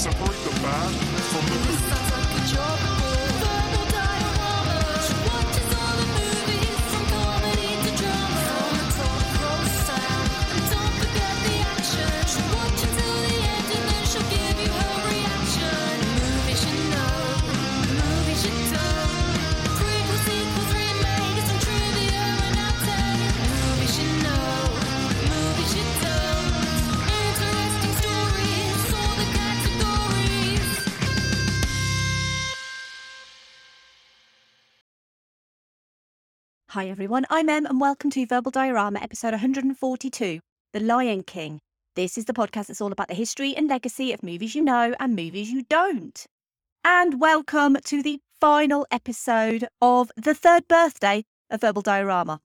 separate the bad from the good. Hi everyone, I'm Em and welcome to Verbal Diorama episode 142, The Lion King. This is the podcast that's all about the history and legacy of movies you know and movies you don't. And welcome to the final episode of the third birthday of Verbal Diorama.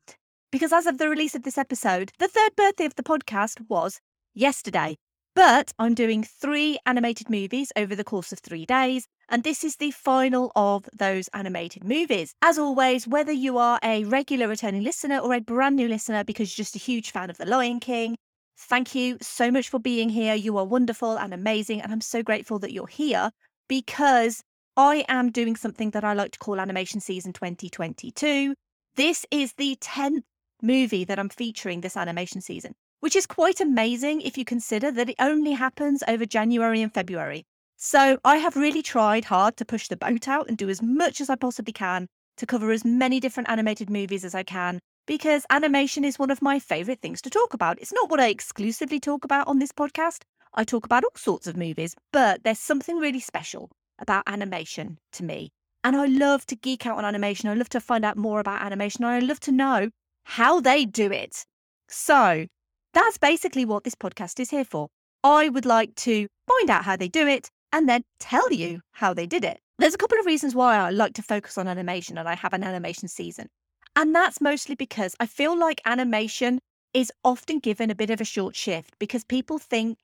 Because as of the release of this episode, the third birthday of the podcast was yesterday. But I'm doing three animated movies over the course of three days, and this is the final of those animated movies. As always, whether you are a regular returning listener or a brand new listener because you're just a huge fan of The Lion King, thank you so much for being here. You are wonderful and amazing, and I'm so grateful that you're here because I am doing something that I like to call Animation Season 2022. This is the 10th movie that I'm featuring this animation season, which is quite amazing if you consider that it only happens over January and February. So I have really tried hard to push the boat out and do as much as I possibly can to cover as many different animated movies as I can because animation is one of my favorite things to talk about. It's not what I exclusively talk about on this podcast. I talk about all sorts of movies, but there's something really special about animation to me. And I love to geek out on animation. I love to find out more about animation. I love to know how they do it. So that's basically what this podcast is here for. I would like to find out how they do it and then tell you how they did it. There's a couple of reasons why I like to focus on animation and I have an animation season. And that's mostly because I feel like animation is often given a bit of a short shift because people think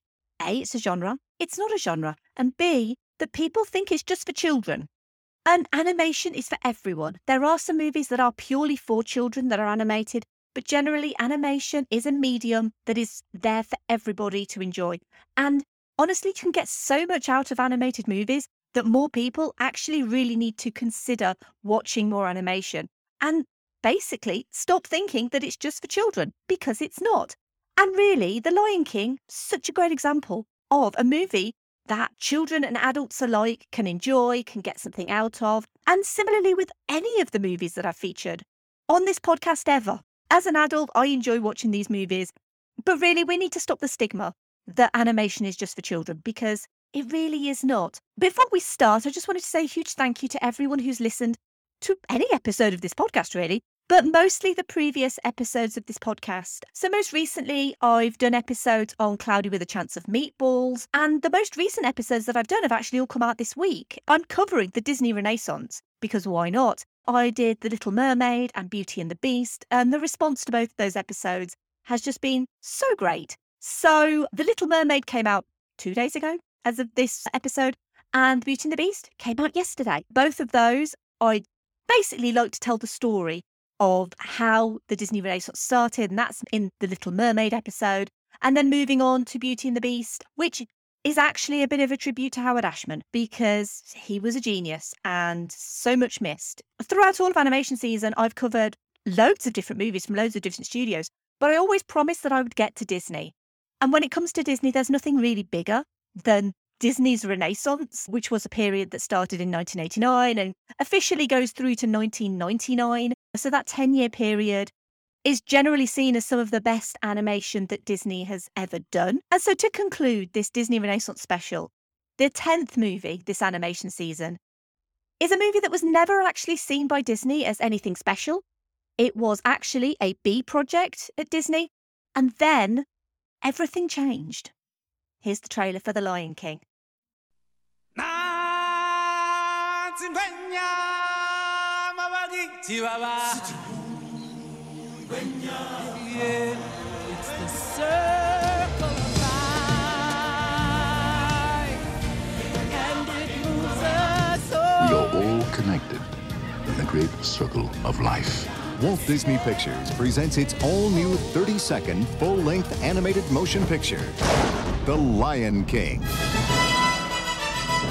A, it's a genre, it's not a genre, and B, that people think it's just for children. And animation is for everyone. There are some movies that are purely for children that are animated, but generally, animation is a medium that is there for everybody to enjoy. And honestly, you can get so much out of animated movies that more people actually really need to consider watching more animation and basically stop thinking that it's just for children because it's not. And really, The Lion King, such a great example of a movie that children and adults alike can enjoy, can get something out of. And similarly with any of the movies that I've featured on this podcast ever. As an adult, I enjoy watching these movies, but really, we need to stop the stigma that animation is just for children because it really is not. Before we start, I just wanted to say a huge thank you to everyone who's listened to any episode of this podcast, really, but mostly the previous episodes of this podcast. So, most recently, I've done episodes on Cloudy with a Chance of Meatballs, and the most recent episodes that I've done have actually all come out this week. I'm covering the Disney Renaissance because why not? I did The Little Mermaid and Beauty and the Beast, and the response to both of those episodes has just been so great. So, The Little Mermaid came out two days ago as of this episode, and Beauty and the Beast came out yesterday. Both of those, I basically like to tell the story of how the Disney Renaissance started, and that's in the Little Mermaid episode. And then moving on to Beauty and the Beast, which is actually a bit of a tribute to Howard Ashman because he was a genius and so much missed. Throughout all of animation season, I've covered loads of different movies from loads of different studios, but I always promised that I would get to Disney. And when it comes to Disney, there's nothing really bigger than Disney's Renaissance, which was a period that started in 1989 and officially goes through to 1999. So that 10 year period is generally seen as some of the best animation that Disney has ever done. And so to conclude this Disney Renaissance special, the 10th movie this animation season is a movie that was never actually seen by Disney as anything special. It was actually a B project at Disney. And then everything changed. Here's the trailer for The Lion King. We are all connected in the great circle of life. Walt Disney Pictures presents its all new 30 second full length animated motion picture, The Lion King.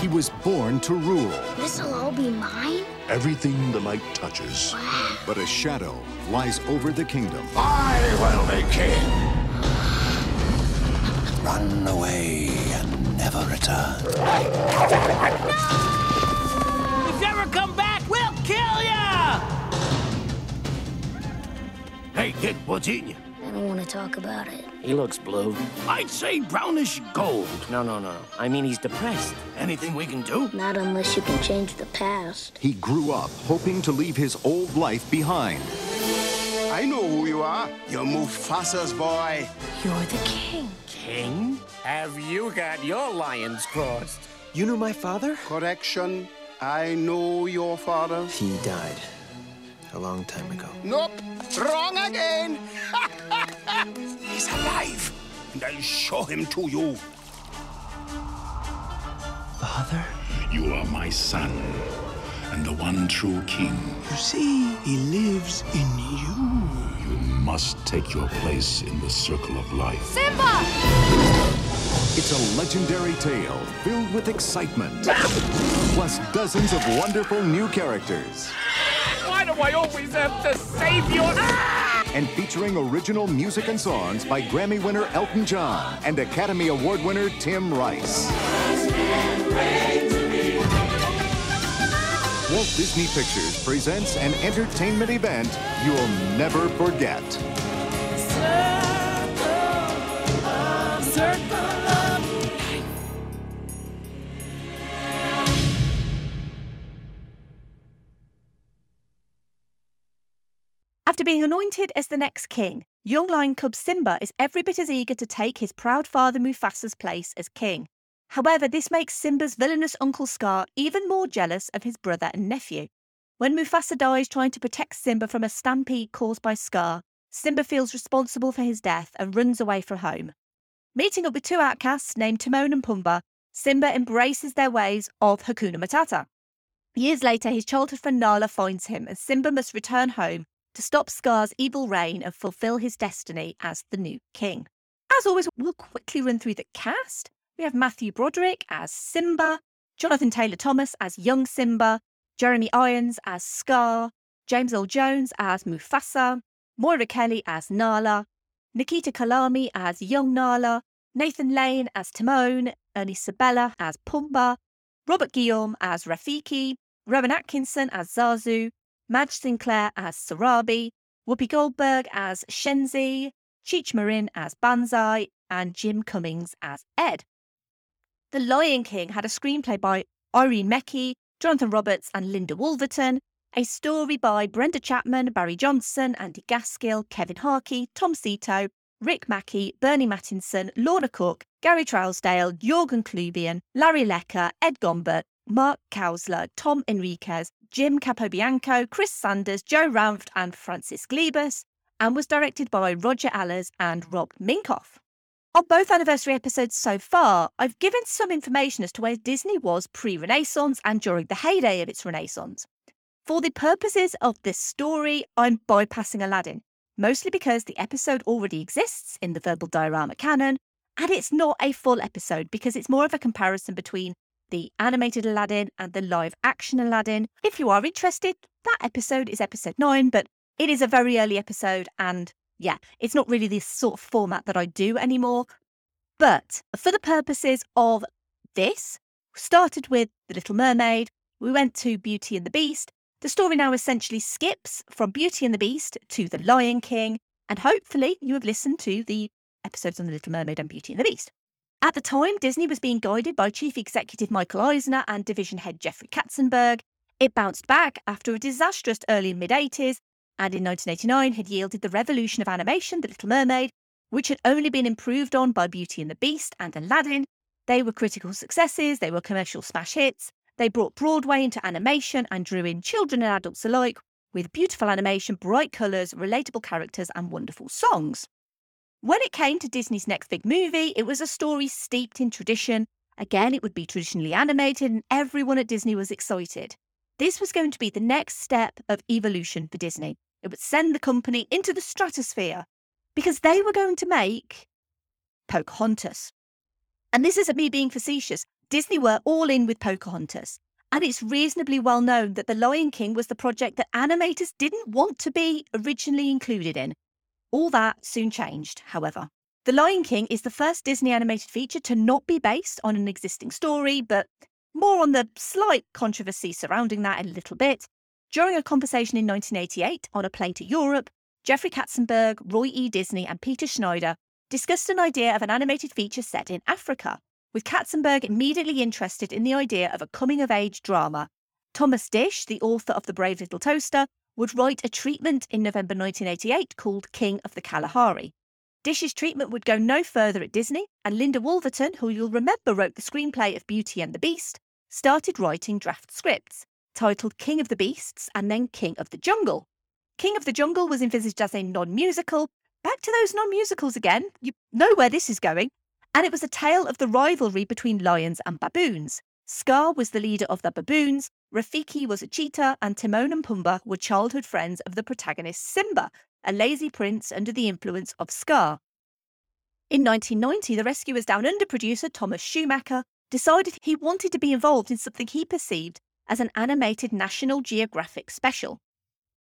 He was born to rule, This'll all be mine? Everything the light touches. but a shadow lies over the kingdom. I will be king. Run away and never return. No! If you ever come back, we'll kill ya! Hey, kid, what's eating you? I don't want to talk about it. He looks blue. I'd say brownish gold. No, no, no. I mean, he's depressed. Anything we can do? Not unless you can change the past. He grew up hoping to leave his old life behind. I know who you are. You're Mufasa's boy. You're the king. King? Have you got your lions crossed? You know my father? Correction. I know your father. He died a long time ago. Nope. Wrong again. He's alive. And I'll show him to you. Father? You are my son, and the one true king. You see, he lives in you. You must take your place in the circle of life. Simba! It's a legendary tale filled with excitement, plus dozens of wonderful new characters. Why do I always have to save you? Ah! and featuring original music and songs by Grammy winner Elton John and Academy Award winner Tim Rice. Walt Disney Pictures presents an entertainment event you'll never forget. After being anointed as the next king, young lion cub Simba is every bit as eager to take his proud father Mufasa's place as king. However, this makes Simba's villainous uncle Scar even more jealous of his brother and nephew. When Mufasa dies trying to protect Simba from a stampede caused by Scar, Simba feels responsible for his death and runs away from home. Meeting up with two outcasts named Timon and Pumbaa, Simba embraces their ways of Hakuna Matata. Years later, his childhood friend Nala finds him, and Simba must return home to stop Scar's evil reign and fulfill his destiny as the new king. As always, we'll quickly run through the cast. We have Matthew Broderick as Simba, Jonathan Taylor Thomas as young Simba, Jeremy Irons as Scar, James Earl Jones as Mufasa, Moira Kelly as Nala, Niketa Calame as young Nala, Nathan Lane as Timon, Ernie Sabella as Pumbaa, Robert Guillaume as Rafiki, Rowan Atkinson as Zazu, Madge Sinclair as Sarabi, Whoopi Goldberg as Shenzi, Cheech Marin as Banzai, and Jim Cummings as Ed. The Lion King had a screenplay by Irene Mecchi, Jonathan Roberts, and Linda Woolverton, a story by Brenda Chapman, Barry Johnson, Andy Gaskill, Kevin Harkey, Tom Sito, Rick Mackey, Burny Mattinson, Lorna Cook, Gary Trousdale, Jorgen Klubien, Larry Leker, Ed Gombert, Mark Kausler, Tom Enriquez, Jim Capobianco, Chris Sanders, Joe Ranft, and Francis Glebas, and was directed by Roger Allers and Rob Minkoff. On both anniversary episodes so far, I've given some information as to where Disney was pre Renaissance and during the heyday of its Renaissance. For the purposes of this story, I'm bypassing Aladdin, mostly because the episode already exists in the verbal diorama canon, and it's not a full episode because it's more of a comparison between the animated Aladdin and the live action Aladdin. If you are interested, that episode is episode 9, but it is a very early episode, and yeah, it's not really the sort of format that I do anymore. But for the purposes of this, started with The Little Mermaid, we went to Beauty and the Beast. The story now essentially skips from Beauty and the Beast to The Lion King, and hopefully you have listened to the episodes on The Little Mermaid and Beauty and the Beast. At the time, Disney was being guided by Chief Executive Michael Eisner and Division Head Jeffrey Katzenberg. It bounced back after a disastrous early mid 80s, and in 1989 had yielded the revolution of animation, The Little Mermaid, which had only been improved on by Beauty and the Beast and Aladdin. They were critical successes, they were commercial smash hits. They brought Broadway into animation and drew in children and adults alike with beautiful animation, bright colours, relatable characters, and wonderful songs. When it came to Disney's next big movie, it was a story steeped in tradition. Again, it would be traditionally animated, and everyone at Disney was excited. This was going to be the next step of evolution for Disney. It would send the company into the stratosphere because they were going to make Pocahontas. And this isn't me being facetious. Disney were all in with Pocahontas. And it's reasonably well known that The Lion King was the project that animators didn't want to be originally included in. All that soon changed, however. The Lion King is the first Disney animated feature to not be based on an existing story, but more on the slight controversy surrounding that in a little bit. During a conversation in 1988 on a plane to Europe, Jeffrey Katzenberg, Roy E. Disney, and Peter Schneider discussed an idea of an animated feature set in Africa, with Katzenberg immediately interested in the idea of a coming of age drama. Thomas Disch, the author of The Brave Little Toaster, would write a treatment in November 1988 called King of the Kalahari. Disch's treatment would go no further at Disney, and Linda Woolverton, who you'll remember wrote the screenplay of Beauty and the Beast, started writing draft scripts titled King of the Beasts and then King of the Jungle. King of the Jungle was envisaged as a non musical. Back to those non musicals again. You know where this is going. And it was a tale of the rivalry between lions and baboons. Scar was the leader of the baboons, Rafiki was a cheetah, and Timon and Pumbaa were childhood friends of the protagonist Simba, a lazy prince under the influence of Scar. In 1990, the Rescuers Down Under producer Thomas Schumacher decided he wanted to be involved in something he perceived as an animated National Geographic special.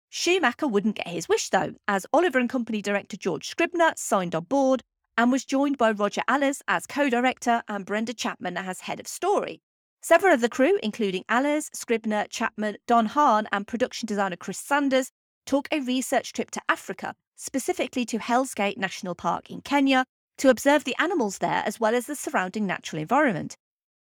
Schumacher wouldn't get his wish though, as Oliver and Company director George Scribner signed on board and was joined by Roger Allers as co-director and Brenda Chapman as head of story. Several of the crew, including Allers, Scribner, Chapman, Don Hahn, and production designer Chris Sanders, took a research trip to Africa, specifically to Hell's Gate National Park in Kenya, to observe the animals there as well as the surrounding natural environment.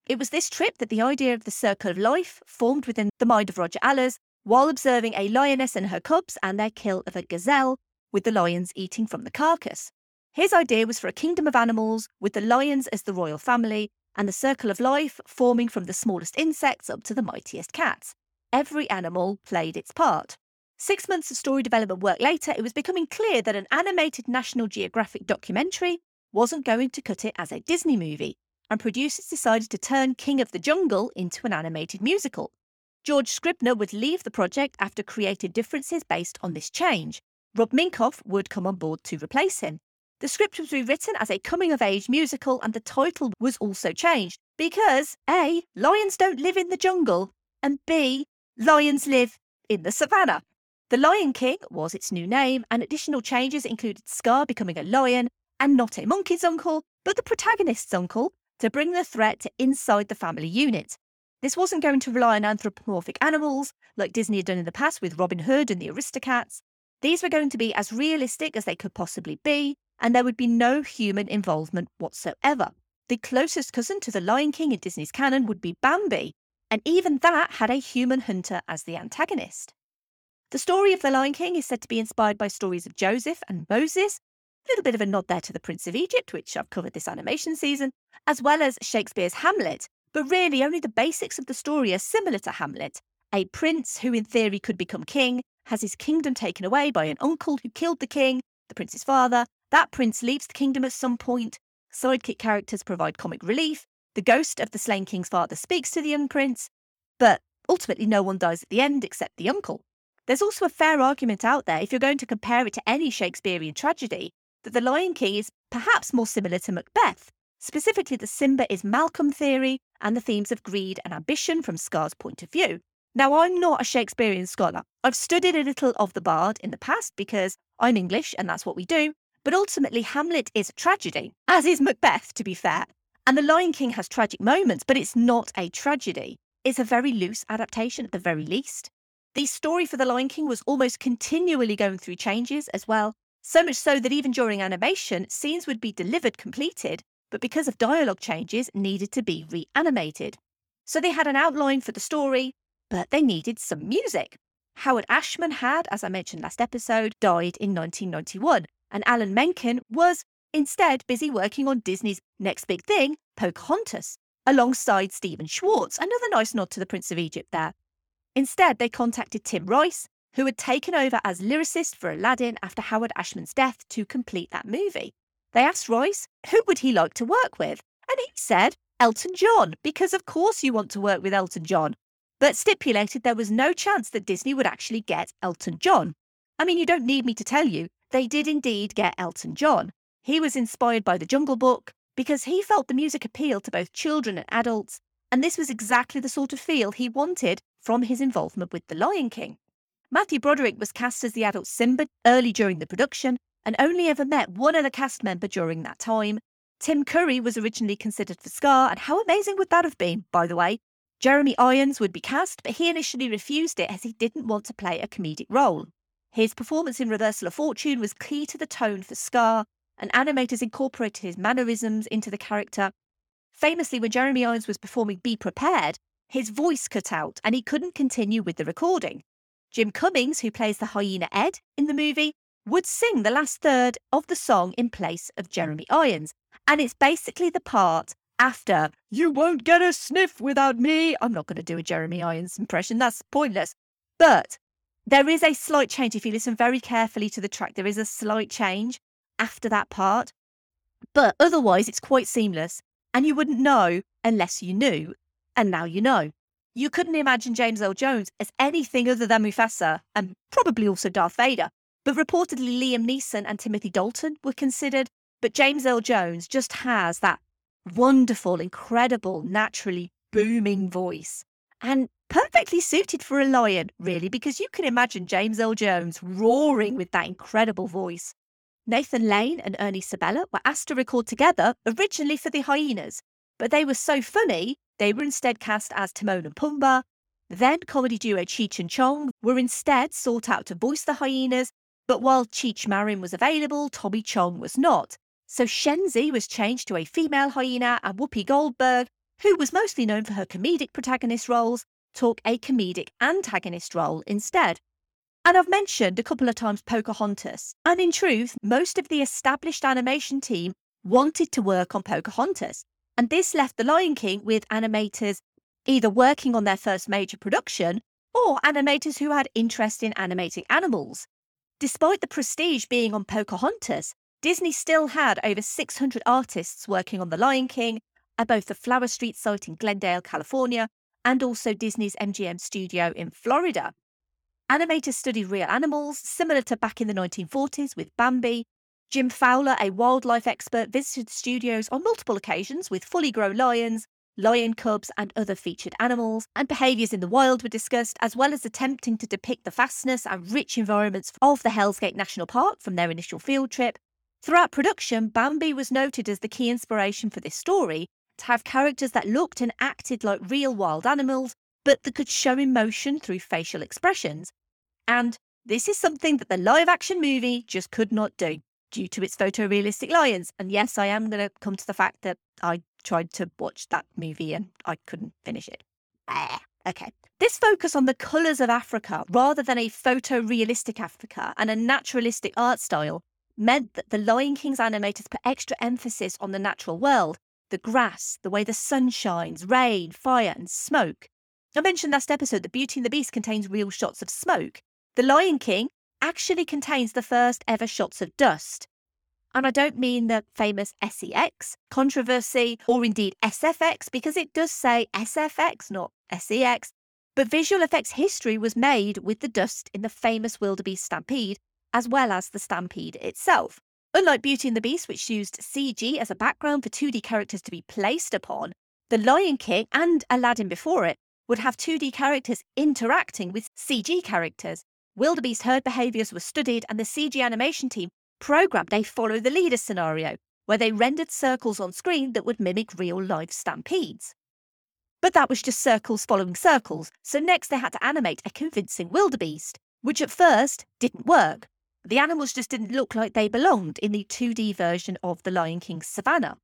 It was this trip that the idea of the circle of life formed within the mind of Roger Allers while observing a lioness and her cubs and their kill of a gazelle, with the lions eating from the carcass. His idea was for a kingdom of animals, with the lions as the royal family, and the circle of life forming from the smallest insects up to the mightiest cats. Every animal played its part. Six months of story development work later, it was becoming clear that an animated National Geographic documentary wasn't going to cut it as a Disney movie, and producers decided to turn King of the Jungle into an animated musical. George Scribner would leave the project after creative differences based on this change. Rob Minkoff would come on board to replace him. The script was rewritten as a coming of age musical, and the title was also changed because A. Lions don't live in the jungle, and B. Lions live in the savannah. The Lion King was its new name, and additional changes included Scar becoming a lion and not a monkey's uncle, but the protagonist's uncle, to bring the threat to inside the family unit. This wasn't going to rely on anthropomorphic animals like Disney had done in the past with Robin Hood and the Aristocats. These were going to be as realistic as they could possibly be, and there would be no human involvement whatsoever. The closest cousin to the Lion King in Disney's canon would be Bambi, and even that had a human hunter as the antagonist. The story of the Lion King is said to be inspired by stories of Joseph and Moses, a little bit of a nod there to the Prince of Egypt, which I've covered this animation season, as well as Shakespeare's Hamlet, but really only the basics of the story are similar to Hamlet. A prince who, in theory, could become king has his kingdom taken away by an uncle who killed the king, the prince's father. That prince leaves the kingdom at some point. Sidekick characters provide comic relief. The ghost of the slain king's father speaks to the young prince, but ultimately no one dies at the end except the uncle. There's also a fair argument out there, if you're going to compare it to any Shakespearean tragedy, that The Lion King is perhaps more similar to Macbeth, specifically the Simba is Malcolm theory and the themes of greed and ambition from Scar's point of view. Now, I'm not a Shakespearean scholar. I've studied a little of the Bard in the past because I'm English and that's what we do, but ultimately, Hamlet is a tragedy, as is Macbeth, to be fair. And The Lion King has tragic moments, but it's not a tragedy. It's a very loose adaptation at the very least. The story for The Lion King was almost continually going through changes as well, so much so that even during animation, scenes would be delivered completed, but because of dialogue changes, needed to be reanimated. So they had an outline for the story, but they needed some music. Howard Ashman had, as I mentioned last episode, died in 1991, and Alan Menken was instead busy working on Disney's next big thing, Pocahontas, alongside Stephen Schwartz, another nice nod to the Prince of Egypt there. Instead, they contacted Tim Rice, who had taken over as lyricist for Aladdin after Howard Ashman's death to complete that movie. They asked Rice who would he like to work with, and he said Elton John, because of course you want to work with Elton John, but stipulated there was no chance that Disney would actually get Elton John. I mean, you don't need me to tell you, they did indeed get Elton John. He was inspired by The Jungle Book because he felt the music appealed to both children and adults, and this was exactly the sort of feel he wanted from his involvement with The Lion King. Matthew Broderick was cast as the adult Simba early during the production and only ever met one other cast member during that time. Tim Curry was originally considered for Scar, and how amazing would that have been, by the way? Jeremy Irons would be cast, but he initially refused it as he didn't want to play a comedic role. His performance in Reversal of Fortune was key to the tone for Scar, and animators incorporated his mannerisms into the character. Famously, when Jeremy Irons was performing Be Prepared, his voice cut out and he couldn't continue with the recording. Jim Cummings, who plays the hyena Ed in the movie, would sing the last third of the song in place of Jeremy Irons. And it's basically the part after, You won't get a sniff without me. I'm not going to do a Jeremy Irons impression, that's pointless. But there is a slight change. If you listen very carefully to the track, there is a slight change after that part. But otherwise, it's quite seamless. And you wouldn't know unless you knew. And now you know. You couldn't imagine James Earl Jones as anything other than Mufasa and probably also Darth Vader. But reportedly, Liam Neeson and Timothy Dalton were considered. But James Earl Jones just has that wonderful, incredible, naturally booming voice. And perfectly suited for a lion, really, because you can imagine James Earl Jones roaring with that incredible voice. Nathan Lane and Ernie Sabella were asked to record together originally for the hyenas, but they were so funny they were instead cast as Timon and Pumbaa. Then comedy duo Cheech and Chong were instead sought out to voice the hyenas, but while Cheech Marin was available, Tommy Chong was not. So Shenzi was changed to a female hyena, and Whoopi Goldberg, who was mostly known for her comedic protagonist roles, took a comedic antagonist role instead. And I've mentioned a couple of times Pocahontas, and in truth, most of the established animation team wanted to work on Pocahontas, and this left The Lion King with animators either working on their first major production or animators who had interest in animating animals. Despite the prestige being on Pocahontas, Disney still had over 600 artists working on The Lion King at both the Flower Street site in Glendale, California, and also Disney's MGM studio in Florida. Animators studied real animals, similar to back in the 1940s with Bambi. Jim Fowler, a wildlife expert, visited studios on multiple occasions with fully grown lions, lion cubs, and other featured animals, and behaviours in the wild were discussed, as well as attempting to depict the vastness and rich environments of the Hell's Gate National Park from their initial field trip. Throughout production, Bambi was noted as the key inspiration for this story have characters that looked and acted like real wild animals, but that could show emotion through facial expressions. And This is something that the live action movie just could not do due to its photorealistic lions. And yes, I am going to come to the fact that I tried to watch that movie and I couldn't finish it. Okay. This focus on the colours of Africa rather than a photorealistic Africa and a naturalistic art style meant that the Lion King's animators put extra emphasis on the natural world the grass, the way the sun shines, rain, fire, and smoke. I mentioned last episode that Beauty and the Beast contains real shots of smoke. The Lion King actually contains the first ever shots of dust. And I don't mean the famous SEX controversy or indeed SFX because it does say SFX, not SEX. But visual effects history was made with the dust in the famous wildebeest stampede, as well as the stampede itself. Unlike Beauty and the Beast, which used CG as a background for 2D characters to be placed upon, The Lion King and Aladdin before it would have 2D characters interacting with CG characters. Wildebeest herd behaviours were studied, and the CG animation team programmed a follow the leader scenario, where they rendered circles on screen that would mimic real life stampedes. But that was just circles following circles, so next they had to animate a convincing wildebeest, which at first didn't work. The animals just didn't look like they belonged in the 2D version of The Lion King's Savannah.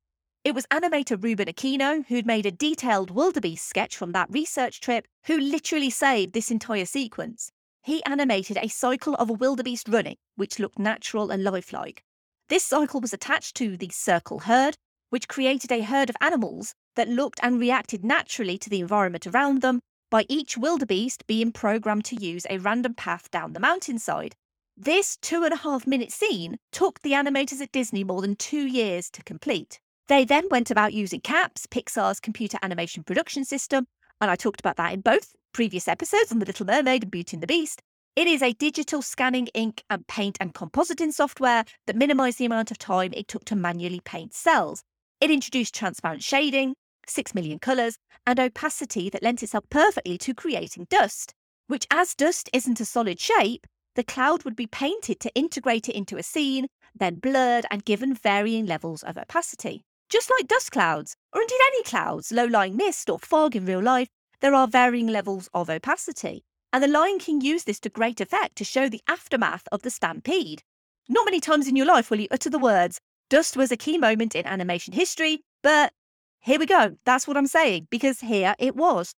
It was animator Ruben Aquino who'd made a detailed wildebeest sketch from that research trip, who literally saved this entire sequence. He animated a cycle of a wildebeest running, which looked natural and lifelike. This cycle was attached to the circle herd, which created a herd of animals that looked and reacted naturally to the environment around them, by each wildebeest being programmed to use a random path down the mountainside. This two and a half minute scene took the animators at Disney more than two years to complete. They then went about using CAPS, Pixar's computer animation production system, and I talked about that in both previous episodes on The Little Mermaid and Beauty and the Beast. It is a digital scanning ink and paint and compositing software that minimised the amount of time it took to manually paint cels. It introduced transparent shading, 6 million colours, and opacity that lent itself perfectly to creating dust, which, as dust isn't a solid shape, the cloud would be painted to integrate it into a scene, then blurred and given varying levels of opacity. Just like dust clouds, or indeed any clouds, low lying mist or fog in real life, there are varying levels of opacity. And The Lion King used this to great effect to show the aftermath of the stampede. Not many times in your life will you utter the words, dust was a key moment in animation history, but here we go. That's what I'm saying, because here it was.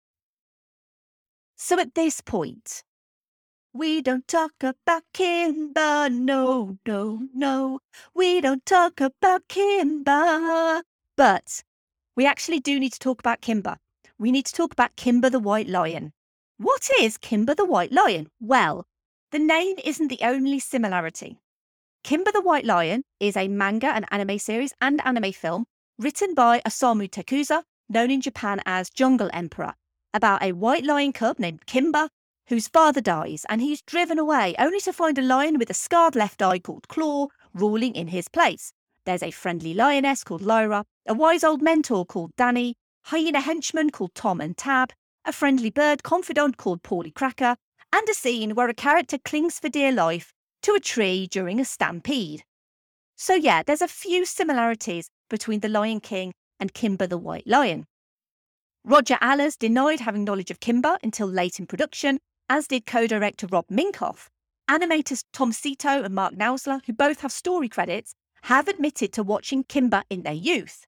So at this point, we don't talk about Kimba, no, no, no. We don't talk about Kimba. But we actually do need to talk about Kimba. We need to talk about Kimba the White Lion. What is Kimba the White Lion? Well, the name isn't the only similarity. Kimba the White Lion is a manga and anime series and anime film written by Osamu Tezuka, known in Japan as Jungle Emperor, about a white lion cub named Kimba whose father dies and he's driven away only to find a lion with a scarred left eye called Claw ruling in his place. There's a friendly lioness called Lyra, a wise old mentor called Danny, hyena henchmen called Tom and Tab, a friendly bird confidant called Paulie Cracker, and a scene where a character clings for dear life to a tree during a stampede. So, yeah, there's a few similarities between The Lion King and Kimba the White Lion. Roger Allers denied having knowledge of Kimba until late in production, as did co director Rob Minkoff. Animators Tom Sito and Mark Kausler, who both have story credits, have admitted to watching Kimba in their youth.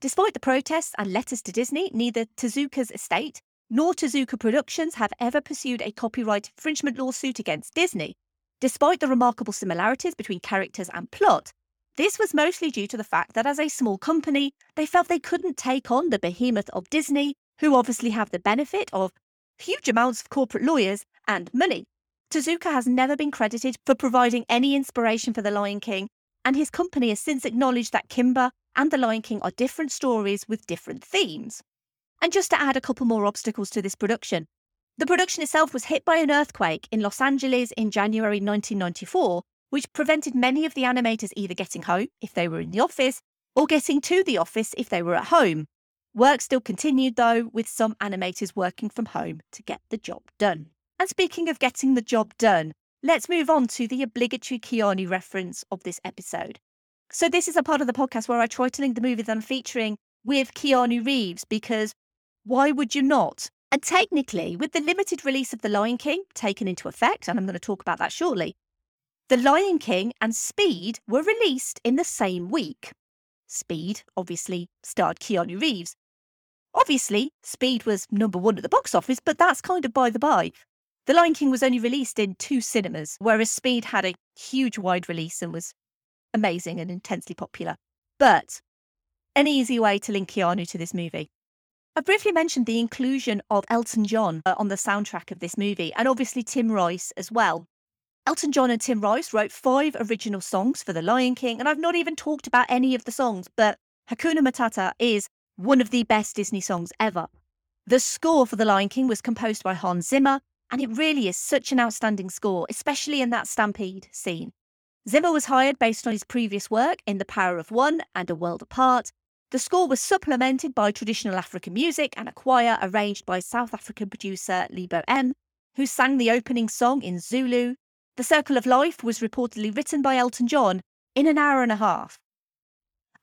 Despite the protests and letters to Disney, neither Tezuka's estate nor Tezuka Productions have ever pursued a copyright infringement lawsuit against Disney. Despite the remarkable similarities between characters and plot, this was mostly due to the fact that as a small company, they felt they couldn't take on the behemoth of Disney, who obviously have the benefit of huge amounts of corporate lawyers and money. Tezuka has never been credited for providing any inspiration for The Lion King, and his company has since acknowledged that Kimba and The Lion King are different stories with different themes. And just to add a couple more obstacles to this production, the production itself was hit by an earthquake in Los Angeles in January 1994, which prevented many of the animators either getting home if they were in the office or getting to the office if they were at home. Work still continued though, with some animators working from home to get the job done. And speaking of getting the job done, let's move on to the obligatory Keanu reference of this episode. So, this is a part of the podcast where I try to link the movies I'm featuring with Keanu Reeves because why would you not And technically, with the limited release of The Lion King taken into effect, and I'm going to talk about that shortly, The Lion King and Speed were released in the same week. Speed obviously starred Keanu Reeves. Obviously, Speed was number one at the box office, but that's kind of by the by. The Lion King was only released in two cinemas, whereas Speed had a huge wide release and was amazing and intensely popular. But an easy way to link Keanu to this movie. I briefly mentioned the inclusion of Elton John uh, on the soundtrack of this movie, and obviously Tim Rice as well. Elton John and Tim Rice wrote five original songs for The Lion King, and I've not even talked about any of the songs, but Hakuna Matata is one of the best Disney songs ever. The score for The Lion King was composed by Hans Zimmer, and it really is such an outstanding score, especially in that stampede scene. Zimmer was hired based on his previous work in The Power of One and A World Apart. The score was supplemented by traditional African music and a choir arranged by South African producer Lebo M, who sang the opening song in Zulu. The Circle of Life was reportedly written by Elton John in an hour and a half.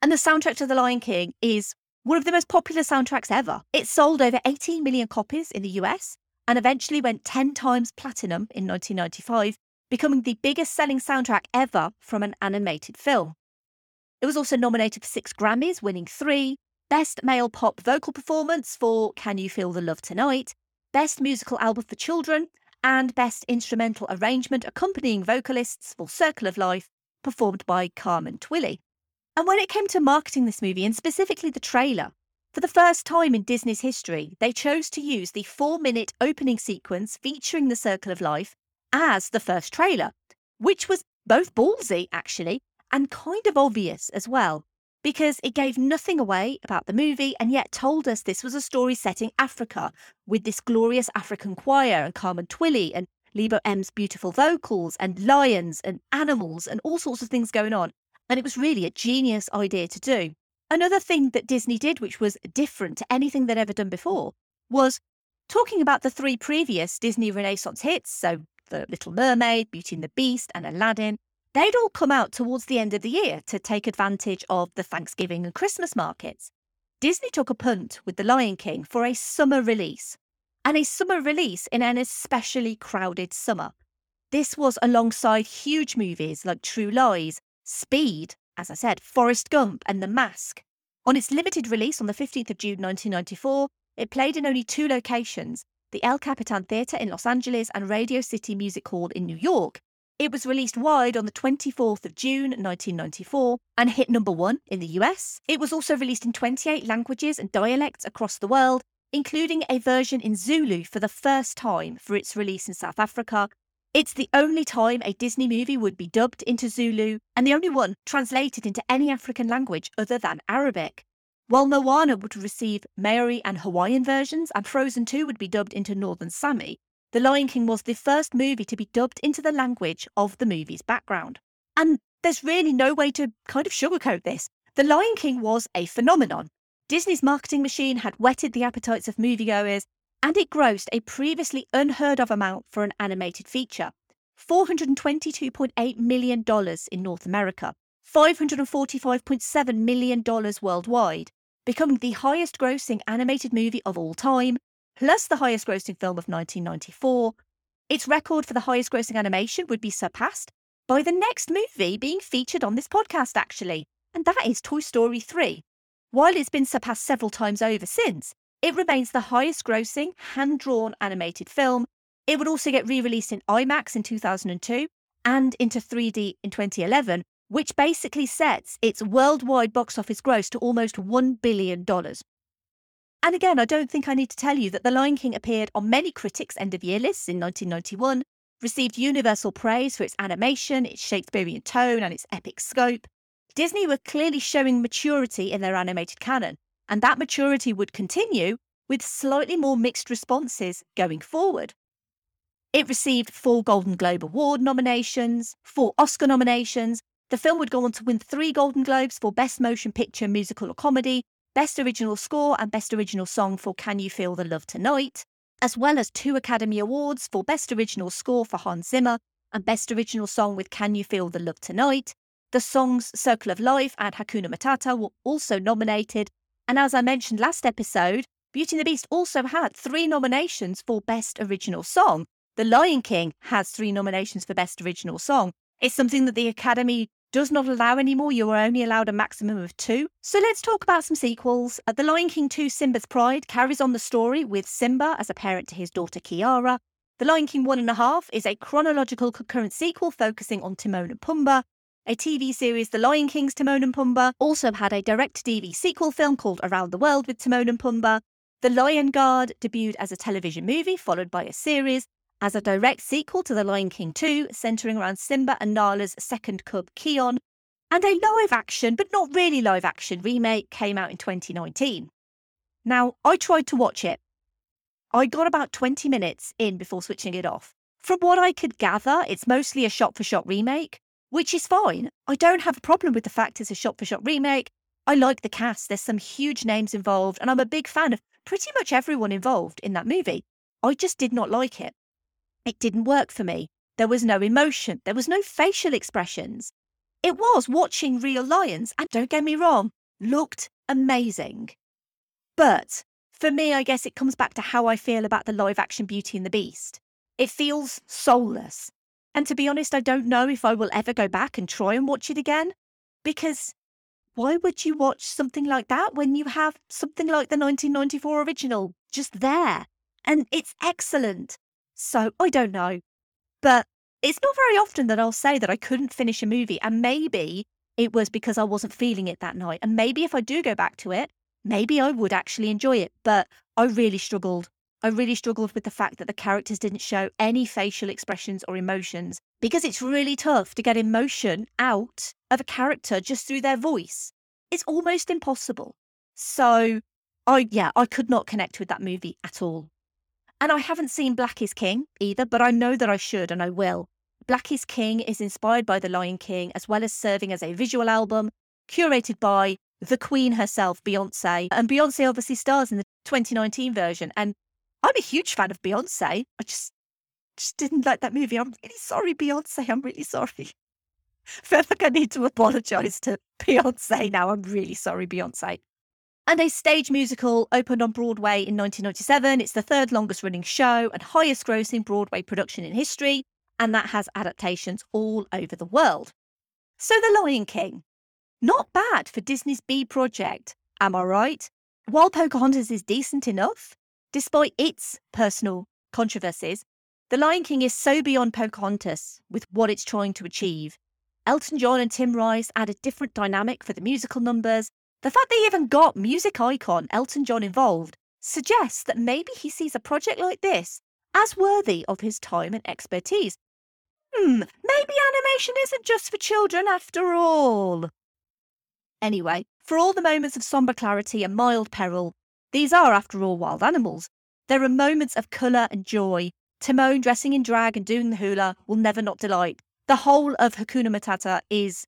And the soundtrack to The Lion King is one of the most popular soundtracks ever. It sold over 18 million copies in the US and eventually went 10 times platinum in 1995, becoming the biggest selling soundtrack ever from an animated film. It was also nominated for six Grammys, winning three Best Male Pop Vocal Performance for Can You Feel the Love Tonight, Best Musical Album for Children, and Best Instrumental Arrangement accompanying vocalists for Circle of Life, performed by Carmen Twillie. And when it came to marketing this movie, and specifically the trailer, for the first time in Disney's history, they chose to use the four minute opening sequence featuring the Circle of Life as the first trailer, which was both ballsy, actually, and kind of obvious as well, because it gave nothing away about the movie and yet told us this was a story set in Africa with this glorious African choir and Carmen Twillie and Lebo M's beautiful vocals and lions and animals and all sorts of things going on. And it was really a genius idea to do. Another thing that Disney did, which was different to anything they'd ever done before, was talking about the three previous Disney Renaissance hits. So, The Little Mermaid, Beauty and the Beast, and Aladdin. They'd all come out towards the end of the year to take advantage of the Thanksgiving and Christmas markets. Disney took a punt with The Lion King for a summer release, and a summer release in an especially crowded summer. This was alongside huge movies like True Lies, Speed, as I said, Forrest Gump, and The Mask. On its limited release on the 15th of June 1994, it played in only two locations the El Capitan Theatre in Los Angeles and Radio City Music Hall in New York. It was released wide on the 24th of June 1994 and hit number one in the US. It was also released in 28 languages and dialects across the world, including a version in Zulu for the first time for its release in South Africa. It's the only time a Disney movie would be dubbed into Zulu and the only one translated into any African language other than Arabic. While Moana would receive Maori and Hawaiian versions and Frozen 2 would be dubbed into Northern Sami, The Lion King was the first movie to be dubbed into the language of the movie's background. And there's really no way to kind of sugarcoat this. The Lion King was a phenomenon. Disney's marketing machine had whetted the appetites of moviegoers, and it grossed a previously unheard of amount for an animated feature $422.8 million in North America, $545.7 million worldwide, becoming the highest grossing animated movie of all time, plus the highest grossing film of 1994. Its record for the highest grossing animation would be surpassed by the next movie being featured on this podcast, actually, and that is Toy Story 3. While it's been surpassed several times over since, it remains the highest grossing hand drawn animated film. It would also get re released in IMAX in 2002 and into 3D in 2011, which basically sets its worldwide box office gross to almost $1 billion. And again, I don't think I need to tell you that The Lion King appeared on many critics' end of year lists in 1991, received universal praise for its animation, its Shakespearean tone, and its epic scope. Disney were clearly showing maturity in their animated canon, and that maturity would continue with slightly more mixed responses going forward. It received four Golden Globe Award nominations, four Oscar nominations. The film would go on to win three Golden Globes for Best Motion Picture, Musical or Comedy, Best Original Score, and Best Original Song for Can You Feel the Love Tonight, as well as two Academy Awards for Best Original Score for Hans Zimmer and Best Original Song with Can You Feel the Love Tonight. The songs Circle of Life and Hakuna Matata were also nominated. And as I mentioned last episode, Beauty and the Beast also had three nominations for Best Original Song. The Lion King has three nominations for Best Original Song. It's something that the Academy does not allow anymore. You are only allowed a maximum of two. So let's talk about some sequels. Uh, the Lion King 2 Simba's Pride carries on the story with Simba as a parent to his daughter Kiara. The Lion King One and a Half is a chronological concurrent sequel focusing on Timon and Pumbaa. A TV series, The Lion King's Timon and Pumbaa, also had a direct-to-DVD sequel film called Around the World with Timon and Pumbaa. The Lion Guard debuted as a television movie, followed by a series as a direct sequel to The Lion King 2, centering around Simba and Nala's second cub, Kion. And a live action, but not really live action, remake came out in 2019. Now, I tried to watch it. I got about 20 minutes in before switching it off. From what I could gather, it's mostly a shot for shot remake, which is fine. I don't have a problem with the fact it's a shot for shot remake. I like the cast, there's some huge names involved, and I'm a big fan of pretty much everyone involved in that movie. I just did not like it. It didn't work for me. There was no emotion, there was no facial expressions. It was watching real lions, and don't get me wrong, looked amazing. But for me, I guess it comes back to how I feel about the live action Beauty and the Beast. It feels soulless. And to be honest, I don't know if I will ever go back and try and watch it again. Because why would you watch something like that when you have something like the 1994 original just there? And it's excellent. So I don't know. But it's not very often that I'll say that I couldn't finish a movie. And maybe it was because I wasn't feeling it that night. And maybe if I do go back to it, maybe I would actually enjoy it. But I really struggled. I really struggled with the fact that the characters didn't show any facial expressions or emotions because it's really tough to get emotion out of a character just through their voice. It's almost impossible. So, I yeah, I could not connect with that movie at all. And I haven't seen Black is King either, but I know that I should and I will. Black is King is inspired by The Lion King as well as serving as a visual album curated by the Queen herself, Beyonce. And Beyonce obviously stars in the 2019 version. And I'm a huge fan of Beyonce. I just just didn't like that movie. I'm really sorry, Beyonce. I'm really sorry. I feel like I need to apologise to Beyonce now. I'm really sorry, Beyonce. And a stage musical opened on Broadway in 1997. It's the third longest running show and highest grossing Broadway production in history, and that has adaptations all over the world. So, The Lion King. Not bad for Disney's B project, am I right? While Pocahontas is decent enough, despite its personal controversies, The Lion King is so beyond Pocahontas with what it's trying to achieve. Elton John and Tim Rice add a different dynamic for the musical numbers. The fact they even got music icon Elton John involved suggests that maybe he sees a project like this as worthy of his time and expertise. Hmm, maybe animation isn't just for children after all. Anyway, for all the moments of somber clarity and mild peril, these are, after all, wild animals. There are moments of colour and joy. Timon dressing in drag and doing the hula will never not delight. The whole of Hakuna Matata is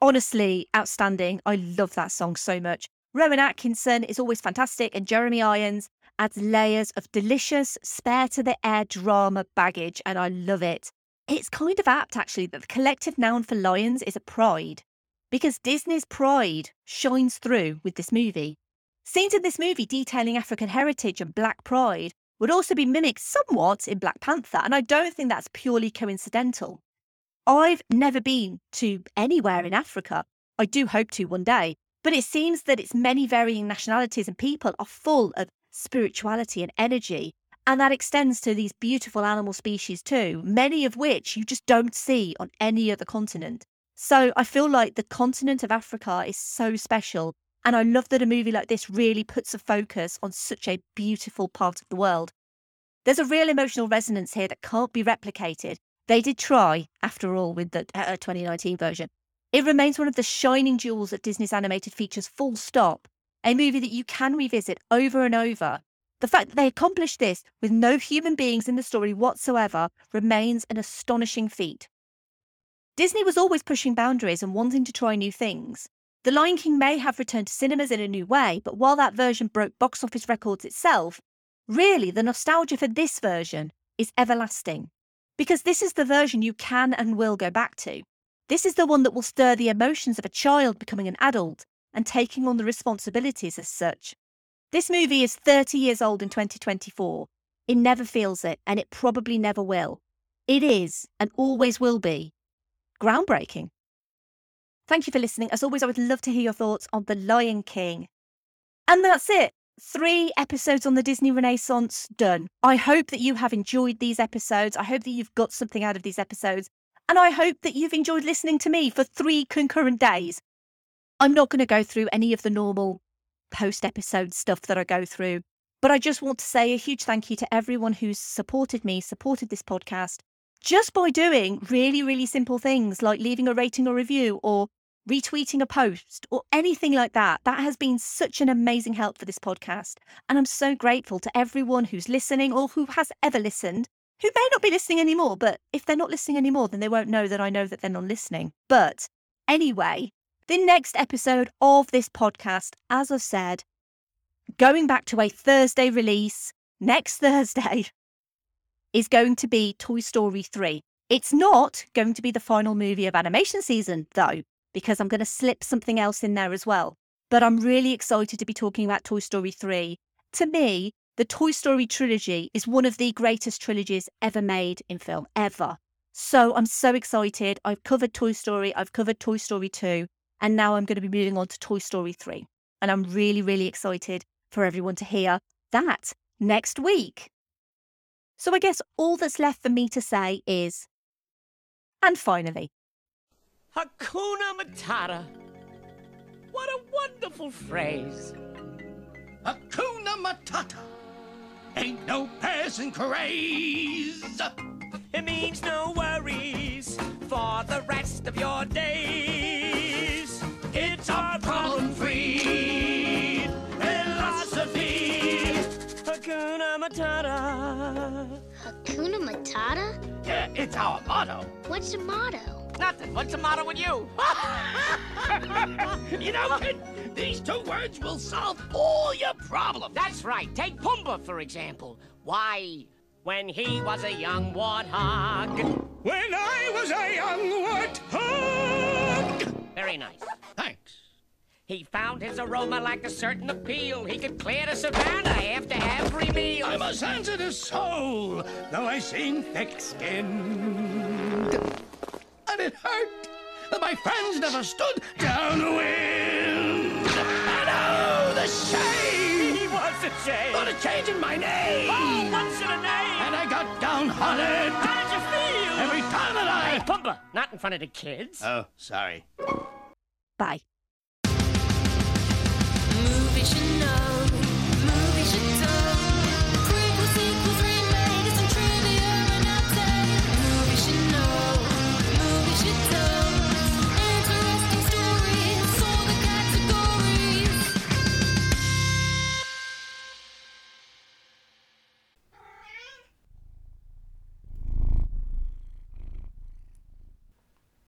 honestly outstanding. I love that song so much. Rowan Atkinson is always fantastic, and Jeremy Irons adds layers of delicious, spare to the air drama baggage, and I love it. It's kind of apt, actually, that the collective noun for lions is a pride, because Disney's pride shines through with this movie. Scenes in this movie detailing African heritage and black pride would also be mimicked somewhat in Black Panther, and I don't think that's purely coincidental. I've never been to anywhere in Africa. I do hope to one day, but it seems that its many varying nationalities and people are full of spirituality and energy, and that extends to these beautiful animal species too, many of which you just don't see on any other continent. So I feel like the continent of Africa is so special, and I love that a movie like this really puts a focus on such a beautiful part of the world. There's a real emotional resonance here that can't be replicated. They did try, after all, with the uh, 2019 version. It remains one of the shining jewels of Disney's animated features, full stop. A movie that you can revisit over and over. The fact that they accomplished this with no human beings in the story whatsoever remains an astonishing feat. Disney was always pushing boundaries and wanting to try new things. The Lion King may have returned to cinemas in a new way, but while that version broke box office records itself, really the nostalgia for this version is everlasting. Because this is the version you can and will go back to. This is the one that will stir the emotions of a child becoming an adult and taking on the responsibilities as such. This movie is 30 years old in 2024. It never feels it, and it probably never will. It is, and always will be, groundbreaking. Thank you for listening. As always, I would love to hear your thoughts on The Lion King. And that's it. Three episodes on the Disney Renaissance done. I hope that you have enjoyed these episodes. I hope that you've got something out of these episodes. And I hope that you've enjoyed listening to me for three concurrent days. I'm not going to go through any of the normal post episode stuff that I go through, but I just want to say a huge thank you to everyone who's supported me, supported this podcast, just by doing really, really simple things like leaving a rating or review or retweeting a post or anything like that. That has been such an amazing help for this podcast. And I'm so grateful to everyone who's listening or who has ever listened, who may not be listening anymore, but if they're not listening anymore, then they won't know that I know that they're not listening. But anyway, the next episode of this podcast, as I've said, going back to a Thursday release next Thursday, is going to be Toy Story 3. It's not going to be the final movie of animation season, though, because I'm going to slip something else in there as well. But I'm really excited to be talking about Toy Story 3. To me, the Toy Story trilogy is one of the greatest trilogies ever made in film, ever. So I'm so excited. I've covered Toy Story, I've covered Toy Story 2, and now I'm going to be moving on to Toy Story 3. And I'm really, really excited for everyone to hear that next week. So I guess all that's left for me to say is, and finally, Hakuna Matata. What a wonderful phrase. Hakuna Matata. Ain't no passing craze. It means no worries for the rest of your days. It's our problem-free philosophy. Hakuna Matata. Hakuna Matata? Yeah, it's our motto. What's the motto? Nothing. What's the matter with you? You know, kid, these two words will solve all your problems. That's right. Take Pumbaa, for example. Why, when he was a young warthog. When I was a young warthog. Very nice. Thanks. He found his aroma like a certain appeal. He could clear the savannah after every meal. I'm a sensitive soul, though I seem thick-skinned. And it hurt that my friends never stood downwind. And oh, the shame! He was a shame. Thought of changing my name. Oh, what's in a name? And I got downhearted. How did you feel? Every time that Hey, I... Pumbaa, not in front of the kids. Oh, sorry. bye. Movies you know.